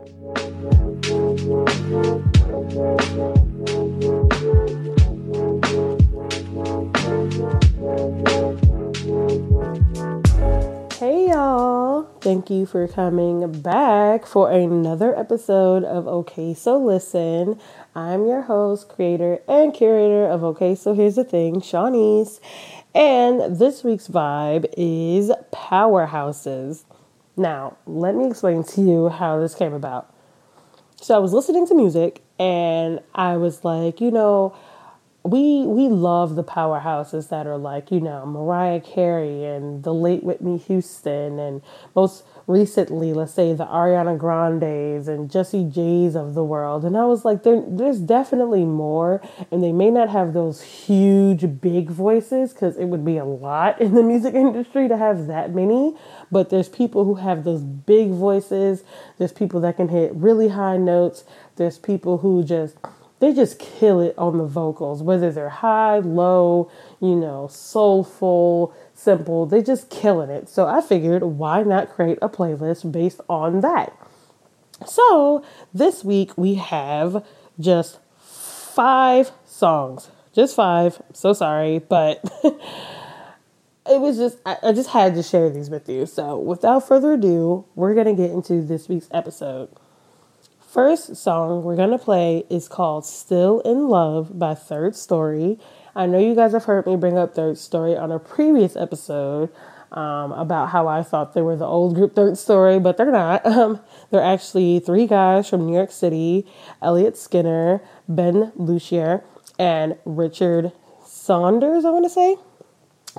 Hey y'all, thank you for coming back for another episode of Okay So Listen. I'm your host, creator, and curator of Okay So Here's the Thing, Chaunice. And this week's vibe is powerhouses. Now, let me explain to you how this came about. So I was listening to music and I was like, you know, we we love the powerhouses that are like you know Mariah Carey and the late Whitney Houston and most recently let's say the Ariana Grandes and Jessie J's of the world. And I was like there there's definitely more. And they may not have those huge big voices cuz it would be a lot in the music industry to have that many. But there's people who have those big voices. There's people that can hit really high notes. There's people who just they just kill it on the vocals, whether they're high, low, you know, soulful, simple, they just killing it. So I figured why not create a playlist based on that. So this week we have just five songs. Just five. So sorry, but it was just I, I just had to share these with you. So without further ado, we're gonna get into this week's episode. First song we're going to play is called Still in Love by Third Story. I know you guys have heard me bring up Third Story on a previous episode um, about how I thought they were the old group Third Story, but they're not. Um, they're actually three guys from New York City Elliot Skinner, Ben Lusher, and Richard Saunders, I want to say.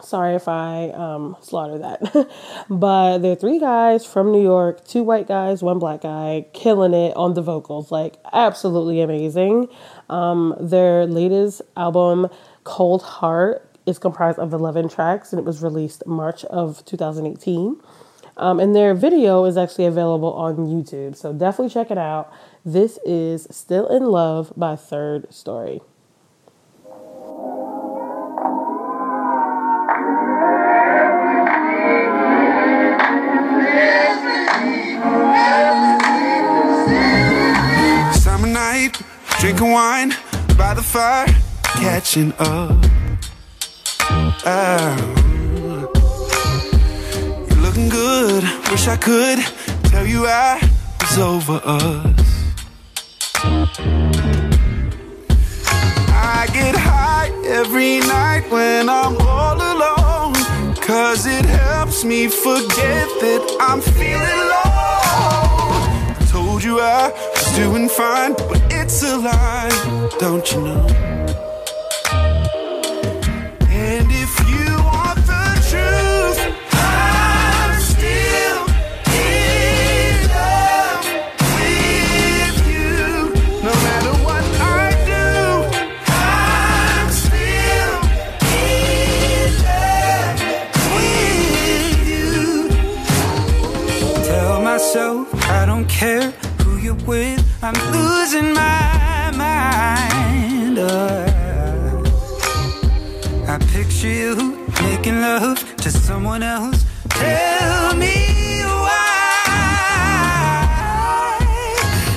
Sorry if I um, slaughter that. but they're three guys from New York, two white guys, one black guy, killing it on the vocals. Like, absolutely amazing. Um, their latest album, Cold Heart, is comprised of 11 tracks and it was released March of 2018. Um, and their video is actually available on YouTube. So definitely check it out. This is Still in Love by Third Story. Drinking wine by the fire, catching up. Oh. You're looking good. Wish I could tell you I was over us. I get high every night when I'm all alone. Cause it helps me forget that I'm feeling low. I told you I doing fine, but it's a lie, don't you know? And if you the truth, I'm still in love with you. No matter what I do, I'm still in love with you. Tell myself I don't care you're with. I'm losing my mind. Uh, I picture you making love to someone else. Tell me why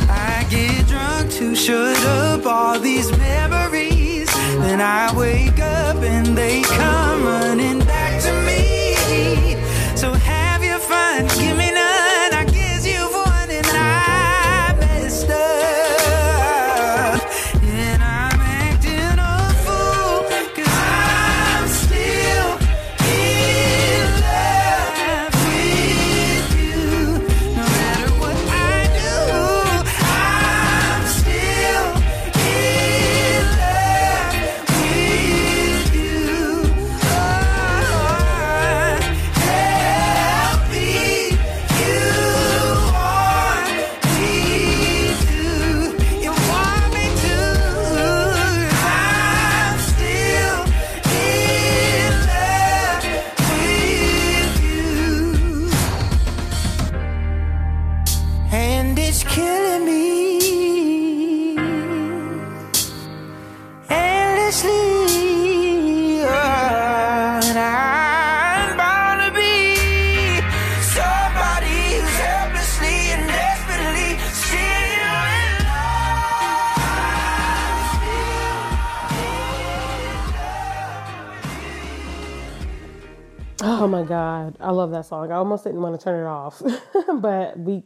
I get drunk to shut up all these memories. Then I Oh my God. I love that song. I almost didn't want to turn it off, but we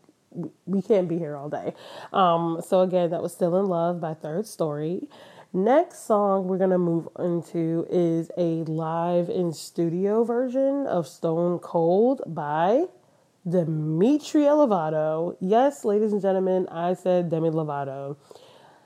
we can't be here all day. Um, so again, that was Still in Love by Third Story. Next song we're gonna move into is a live in studio version of Stone Cold by Demetria Lovato. Yes, ladies and gentlemen, I said Demi Lovato.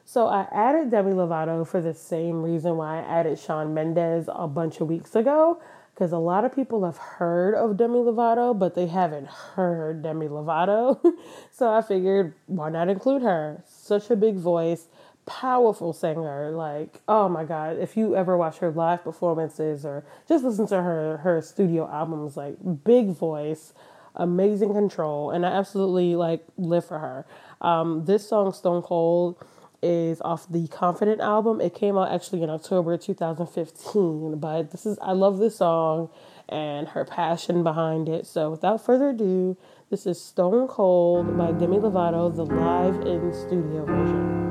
So I added Demi Lovato for the same reason why I added Shawn Mendes a bunch of weeks ago. Because a lot of people have heard of Demi Lovato, but they haven't heard Demi Lovato. so I figured, why not include her? Such a big voice, powerful singer. Like, oh my God, if you ever watch her live performances or just listen to her her studio albums, like big voice, amazing control, and I absolutely like live for her. Um, this song, Stone Cold is off the Confident album. It came out actually in October 2015, but this is I love this song and her passion behind it. So without further ado, this is Stone Cold by Demi Lovato, the live in studio version.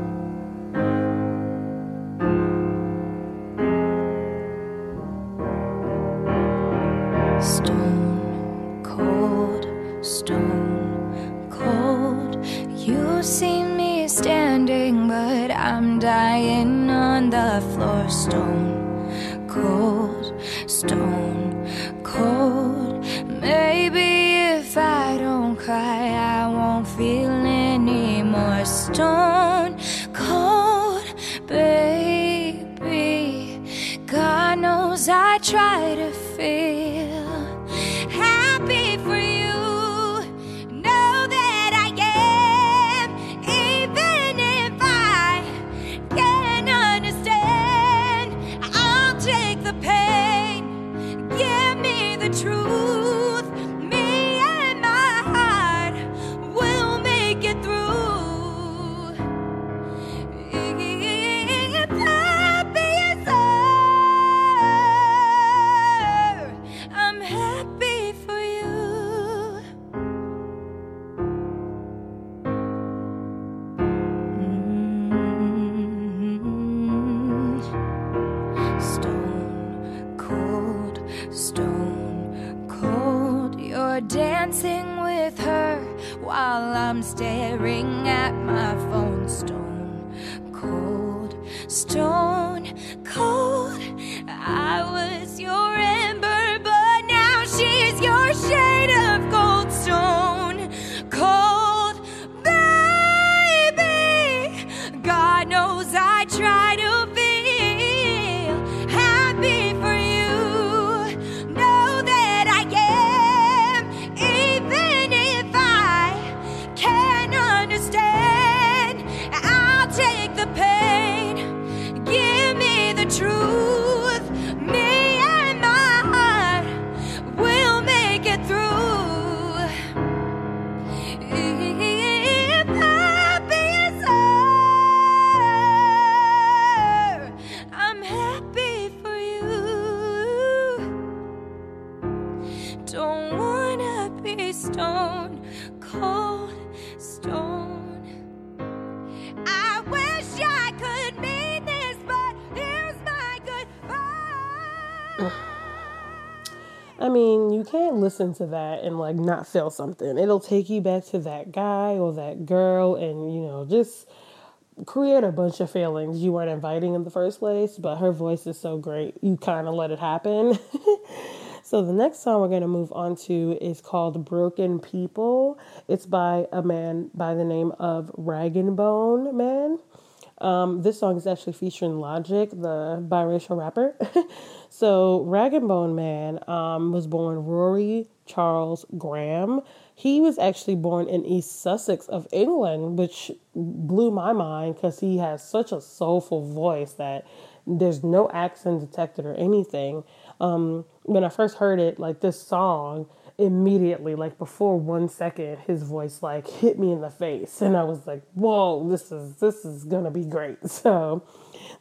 Dancing with her while I'm staring at my phone. Stone cold, stone listen to that and like not feel something. It'll take you back to that guy or that girl and, you know, just create a bunch of feelings you weren't inviting in the first place. But her voice is so great, you kind of let it happen. so the next song we're going to move on to is called Broken People. It's by a man by the name of Rag and Bone Man. Um, this song is actually featuring Logic, the biracial rapper. so, Rag and Bone Man um, was born Rory Charles Graham. He was actually born in East Sussex of England, which blew my mind because he has such a soulful voice that there's no accent detected or anything. Um, when I first heard it, like this song, immediately, like before one second, his voice like hit me in the face, and I was like, "Whoa, this is this is gonna be great." So,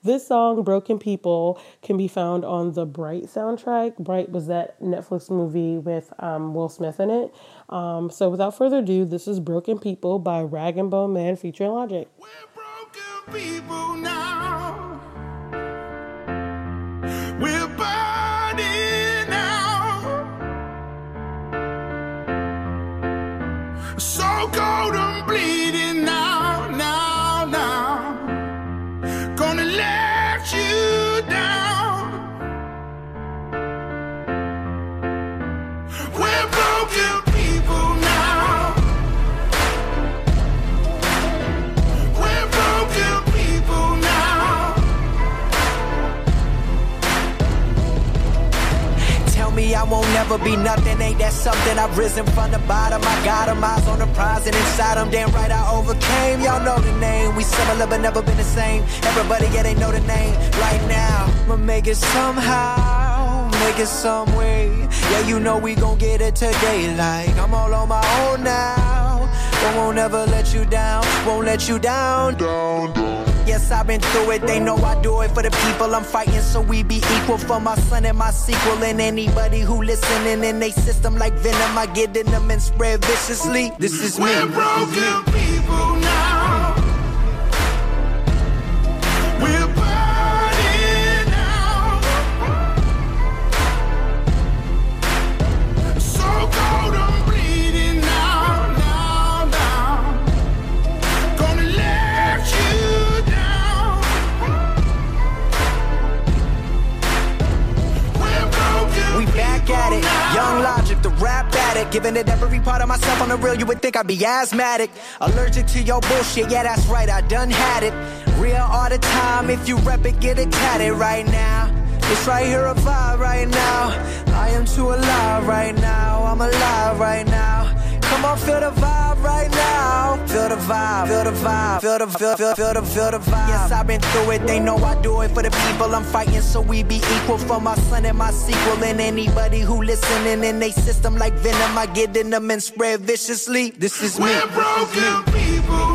this song, "Broken People," can be found on the Bright soundtrack. Bright was that Netflix movie with um, Will Smith in it. Um, so, without further ado, this is "Broken People" by Rag and Bone Man featuring Logic. We're broken people now. Never be nothing. Ain't that something? I've risen from the bottom. I got 'em eyes on the prize and inside 'em. Damn right I overcame. Y'all know the name. We similar but never been the same. Everybody, yeah, they know the name. Right now, I'ma make it somehow. Make it some way. Yeah, you know we gon' get it today. Like I'm all on my own now. But won't ever let you down. Won't let you down. Down, down. Yes, I've been through it. They know I do it for the people I'm fighting, so we be equal for my son and my sequel. And anybody who listening in they system like venom, I get in them and spread viciously. This is me. We're broken people Giving it every part of myself on the real, you would think I'd be asthmatic. Allergic to your bullshit, yeah, that's right, I done had it. Real all the time, if you rep it, get it tatted right now. It's right here, a vibe right now. I am too alive right now, I'm alive right now. Come on, feel the vibe right now. Feel the vibe, feel the vibe, feel the feel, feel, feel the feel the vibe. Yes, I've been through it. They know I do it for the people I'm fighting, so we be equal for my son and my sequel. And anybody who listening in they system like venom, I get in them and spread viciously. This is me. We're broken people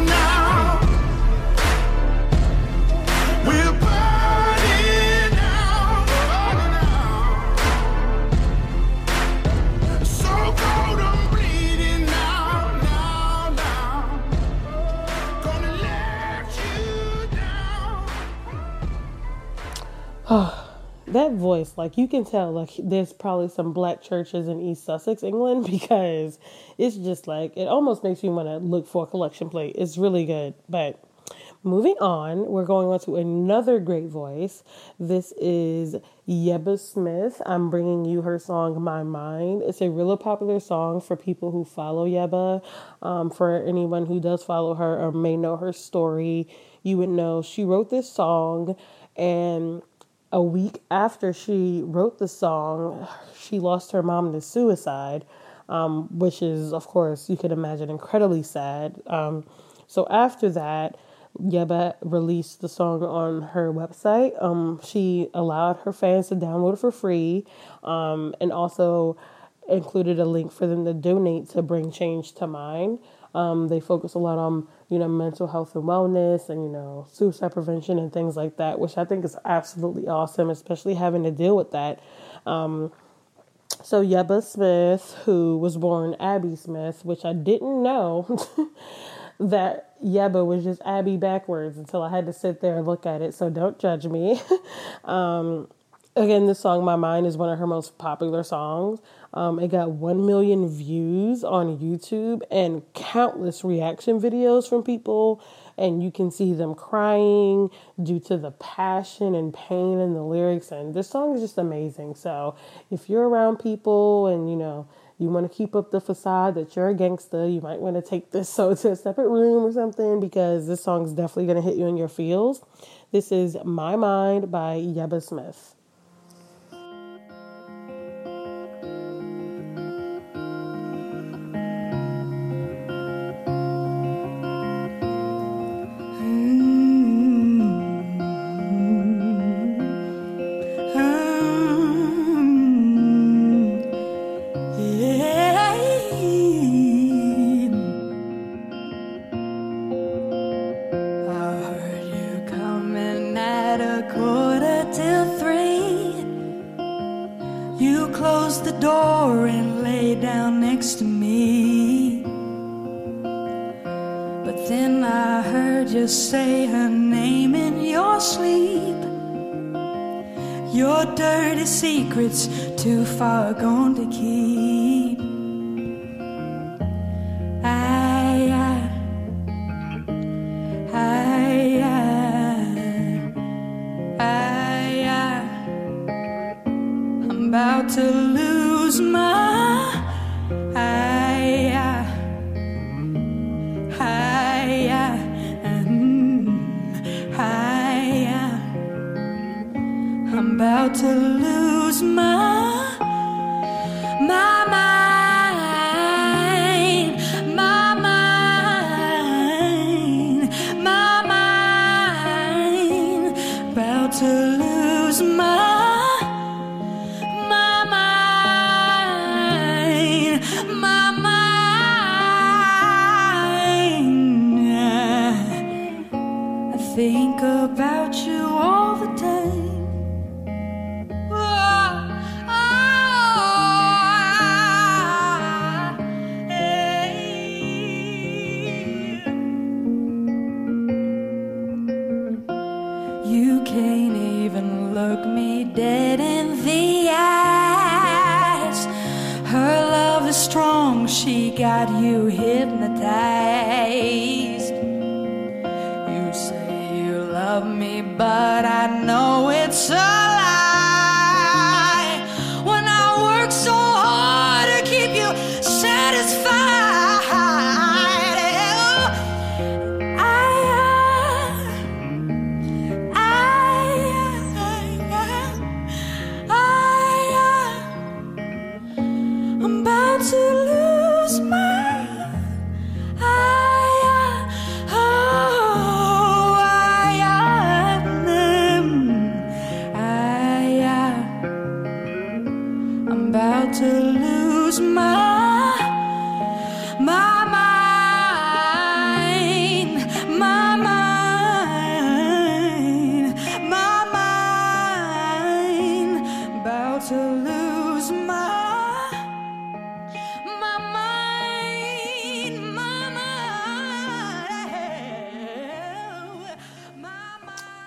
Oh, that voice, like you can tell, like there's probably some black churches in East Sussex, England, because it's just like it almost makes you want to look for a collection plate. It's really good. But moving on, we're going on to another great voice. This is Yebba Smith. I'm bringing you her song "My Mind." It's a really popular song for people who follow Yebba. Um, for anyone who does follow her or may know her story, you would know she wrote this song and a week after she wrote the song, she lost her mom to suicide, um, which is, of course, you can imagine, incredibly sad. Um, so after that, Yebba released the song on her website. Um, she allowed her fans to download it for free um, and also included a link for them to donate to bring change to mind. Um, they focus a lot on you know mental health and wellness and you know suicide prevention and things like that, which I think is absolutely awesome, especially having to deal with that. Um, so Yebba Smith, who was born Abby Smith, which I didn't know that Yebba was just Abby backwards until I had to sit there and look at it. So don't judge me. um, again, this song, My Mind, is one of her most popular songs. Um, it got 1 million views on YouTube and countless reaction videos from people. And you can see them crying due to the passion and pain in the lyrics. And this song is just amazing. So if you're around people and, you know, you want to keep up the facade that you're a gangster, you might want to take this so to a separate room or something because this song is definitely going to hit you in your feels. This is My Mind by Yebba Smith.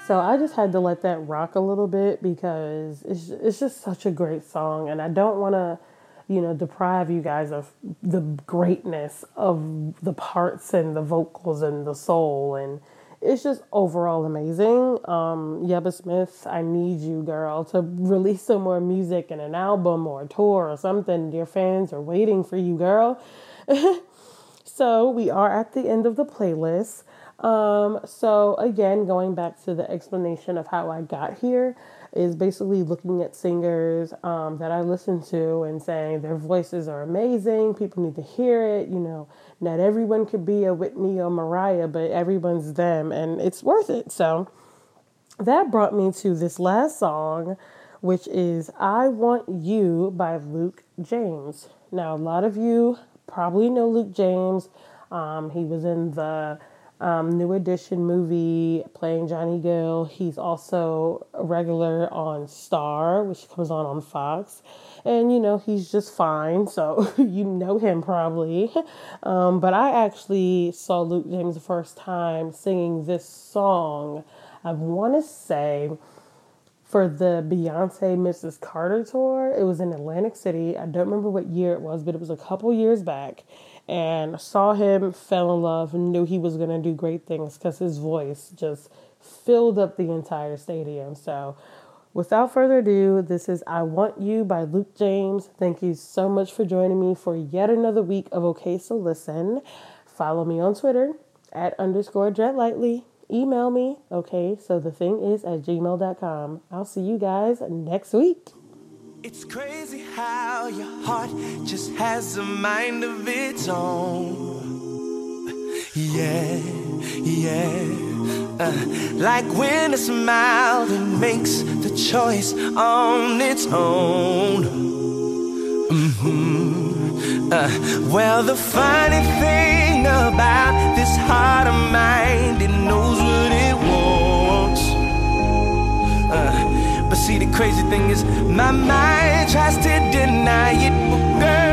So I just had to let that rock a little bit because it's it's just such a great song, and I don't want to, you know, deprive you guys of the greatness of the parts and the vocals and the soul, and it's just overall amazing. Um, Yebba Smith, I need you, girl, to release some more music and an album or a tour or something. Your fans are waiting for you, girl. So we are at the end of the playlist. Um, so again, going back to the explanation of how I got here is basically looking at singers um, that I listen to and saying their voices are amazing. People need to hear it. You know, not everyone could be a Whitney or Mariah, but everyone's them, and it's worth it. So that brought me to this last song, which is I Want You by Luke James. Now, a lot of you probably know Luke James. Um, he was in the um, New Edition movie playing Johnny Gill. He's also a regular on Star, which comes on on Fox. And, you know, he's just fine. So you know him probably. Um, but I actually saw Luke James the first time singing this song. I want to say for the Beyonce Mrs. Carter tour. It was in Atlantic City. I don't remember what year it was, but it was a couple years back. And saw him, fell in love, knew he was going to do great things because his voice just filled up the entire stadium. So, without further ado, this is I Want You by Luke James. Thank you so much for joining me for yet another week of Okay So Listen. Follow me on Twitter at underscore dreadlightly email me, okay? So the thing is at gmail.com. I'll see you guys next week. It's crazy how your heart just has a mind of its own. Yeah, yeah. Uh, like when a smile that makes the choice on its own. hmm Uh, well, the funny thing about this heart of mine, it knows what it wants. Uh, but see, the crazy thing is, my mind tries to deny it. But girl,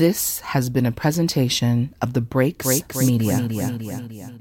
This has been a presentation of the Breaks, Breaks Media. Media.